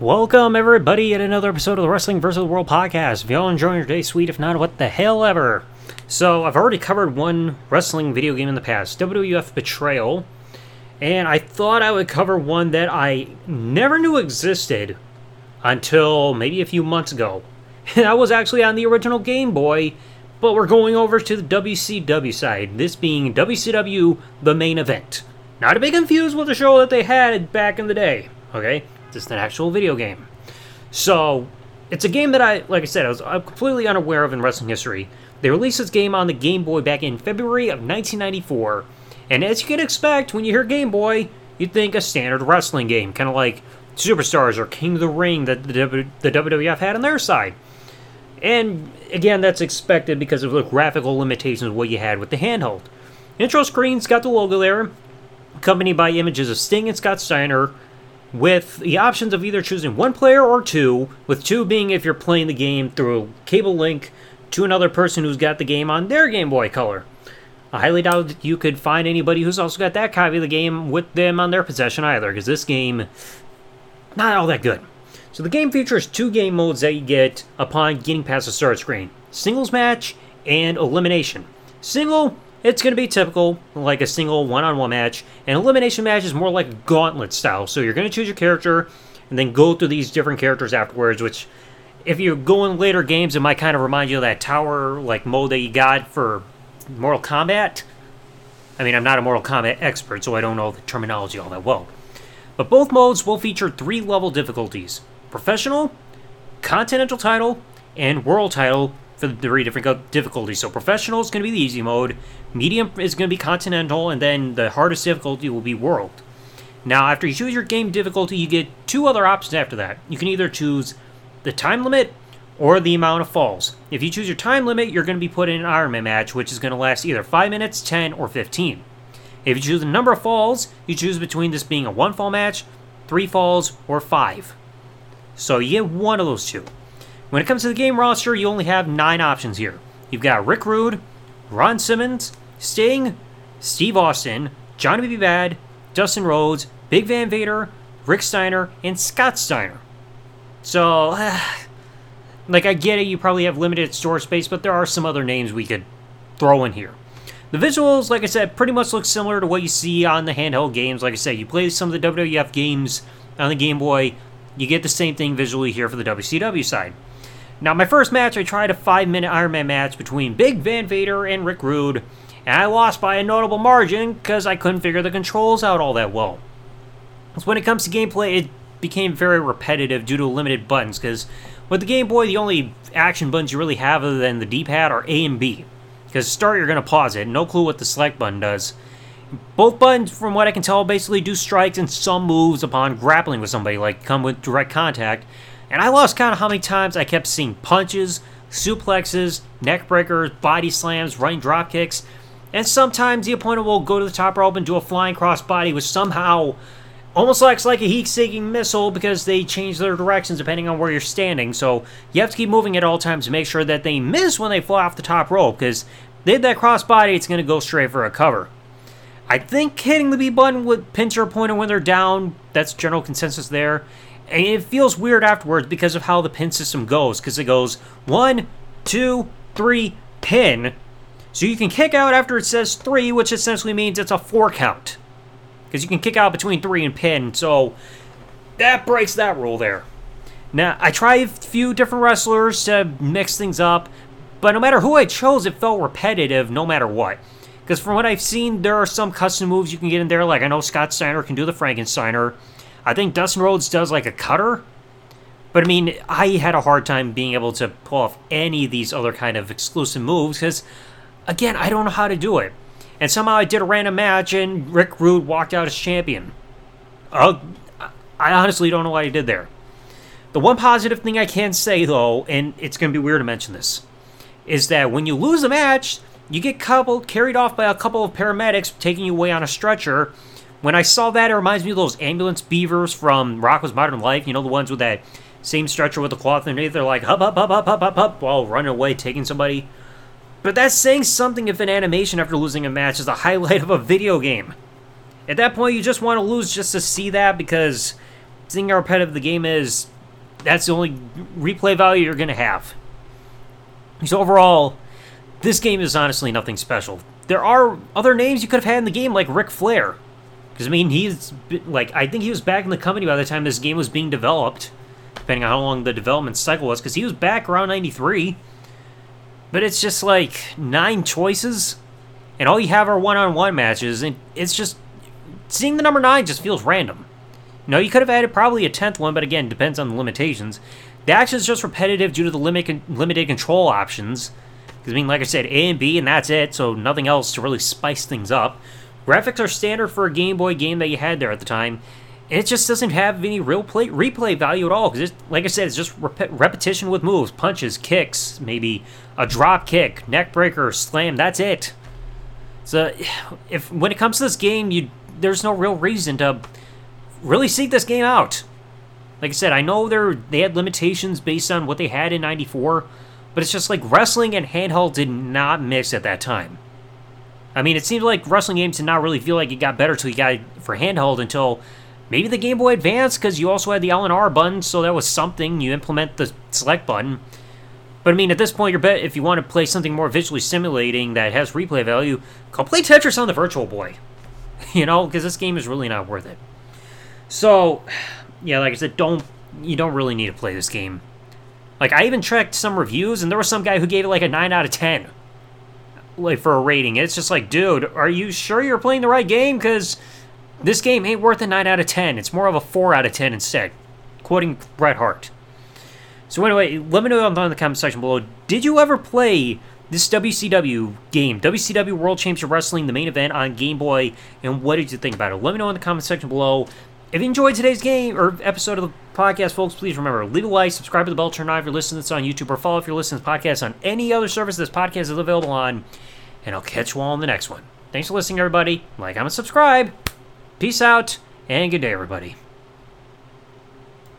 Welcome, everybody, at another episode of the Wrestling vs. the World podcast. If y'all enjoying your day, sweet. If not, what the hell ever. So, I've already covered one wrestling video game in the past WWF Betrayal. And I thought I would cover one that I never knew existed until maybe a few months ago. And that was actually on the original Game Boy, but we're going over to the WCW side, this being WCW The Main Event. Not to be confused with the show that they had back in the day, okay? Just an actual video game. So, it's a game that I, like I said, I was completely unaware of in wrestling history. They released this game on the Game Boy back in February of 1994, and as you can expect, when you hear Game Boy, you'd think a standard wrestling game, kind of like Superstars or King of the Ring that the, w- the WWF had on their side. And again, that's expected because of the graphical limitations of what you had with the handheld. Intro screen's got the logo there, accompanied by images of Sting and Scott Steiner, with the options of either choosing one player or two, with two being if you're playing the game through cable link to another person who's got the game on their Game Boy Color. I highly doubt you could find anybody who's also got that copy of the game with them on their possession either, because this game, not all that good. So the game features two game modes that you get upon getting past the start screen singles match and elimination. Single, it's going to be typical, like a single one on one match, An elimination match is more like gauntlet style. So you're going to choose your character and then go through these different characters afterwards, which if you go in later games, it might kind of remind you of that tower like mode that you got for Mortal Kombat. I mean, I'm not a Mortal Kombat expert, so I don't know the terminology all that well. But both modes will feature three level difficulties professional, continental title, and world title for the three different difficulties. So professional is going to be the easy mode, medium is going to be continental, and then the hardest difficulty will be world. Now, after you choose your game difficulty, you get two other options after that. You can either choose the time limit or the amount of falls. If you choose your time limit, you're going to be put in an Ironman match, which is going to last either 5 minutes, 10, or 15. If you choose the number of falls, you choose between this being a one fall match, three falls, or five. So you get one of those two. When it comes to the game roster, you only have nine options here. You've got Rick Rude, Ron Simmons, Sting, Steve Austin, Johnny B. Bad, Dustin Rhodes, Big Van Vader, Rick Steiner, and Scott Steiner. So, like, I get it, you probably have limited store space, but there are some other names we could throw in here. The visuals, like I said, pretty much look similar to what you see on the handheld games. Like I said, you play some of the WWF games on the Game Boy, you get the same thing visually here for the WCW side. Now, my first match, I tried a five minute Iron Man match between Big Van Vader and Rick Rude, and I lost by a notable margin because I couldn't figure the controls out all that well. So when it comes to gameplay, it became very repetitive due to limited buttons because with the Game Boy, the only action buttons you really have other than the D pad are A and B. Because start, you're going to pause it, no clue what the select button does. Both buttons, from what I can tell, basically do strikes and some moves upon grappling with somebody, like come with direct contact. And I lost count of how many times I kept seeing punches, suplexes, neck breakers, body slams, running drop kicks, and sometimes the opponent will go to the top rope and do a flying crossbody, which somehow almost looks like a heat-seeking missile because they change their directions depending on where you're standing. So you have to keep moving at all times to make sure that they miss when they fly off the top rope because they hit that crossbody, it's going to go straight for a cover. I think hitting the B button would pinch your opponent when they're down. That's general consensus there. And it feels weird afterwards because of how the pin system goes, because it goes one, two, three, pin. So you can kick out after it says three, which essentially means it's a four count. Because you can kick out between three and pin, so that breaks that rule there. Now, I tried a few different wrestlers to mix things up, but no matter who I chose, it felt repetitive no matter what. Because from what I've seen, there are some custom moves you can get in there. Like I know Scott Steiner can do the Frankensteiner. I think Dustin Rhodes does like a cutter. But I mean, I had a hard time being able to pull off any of these other kind of exclusive moves because, again, I don't know how to do it. And somehow I did a random match and Rick Rude walked out as champion. Uh, I honestly don't know what I did there. The one positive thing I can say, though, and it's going to be weird to mention this, is that when you lose a match, you get coupled, carried off by a couple of paramedics taking you away on a stretcher. When I saw that, it reminds me of those ambulance beavers from Rocko's Modern Life. You know, the ones with that same stretcher with the cloth underneath. They're like, up, up, up, up, up, up, up, while running away, taking somebody. But that's saying something if an animation after losing a match is the highlight of a video game. At that point, you just want to lose just to see that because seeing how repetitive the game is, that's the only replay value you're going to have. So overall, this game is honestly nothing special. There are other names you could have had in the game, like Ric Flair. Because, I mean, he's, like, I think he was back in the company by the time this game was being developed, depending on how long the development cycle was, because he was back around 93. But it's just like nine choices, and all you have are one on one matches, and it's just. Seeing the number nine just feels random. Know, you could have added probably a tenth one, but again, depends on the limitations. The action is just repetitive due to the limit, limited control options. Because, I mean, like I said, A and B, and that's it, so nothing else to really spice things up. Graphics are standard for a Game Boy game that you had there at the time. And it just doesn't have any real play, replay value at all. Because, like I said, it's just rep- repetition with moves, punches, kicks, maybe a drop kick, neck breaker, slam. That's it. So, if when it comes to this game, you there's no real reason to really seek this game out. Like I said, I know they they had limitations based on what they had in '94, but it's just like wrestling and handheld did not mix at that time. I mean, it seems like wrestling games did not really feel like it got better till you got for handheld until maybe the Game Boy Advance, because you also had the L and R button, so that was something. You implement the select button. But I mean, at this point, you're bet if you want to play something more visually stimulating that has replay value, go play Tetris on the Virtual Boy. you know, because this game is really not worth it. So, yeah, like I said, don't you don't really need to play this game. Like I even checked some reviews, and there was some guy who gave it like a nine out of ten, like for a rating. It's just like, dude, are you sure you're playing the right game? Because this game ain't worth a nine out of ten. It's more of a four out of ten instead. Quoting Bret Hart. So anyway, let me know down in the comment section below. Did you ever play this WCW game, WCW World Championship Wrestling, the main event on Game Boy, and what did you think about it? Let me know in the comment section below. If you enjoyed today's game or episode of the podcast, folks, please remember leave a like, subscribe to the bell, turn on if you're listening to this on YouTube, or follow if you're listening to this podcast on any other service this podcast is available on. And I'll catch you all in the next one. Thanks for listening, everybody. Like, comment, subscribe. Peace out, and good day, everybody.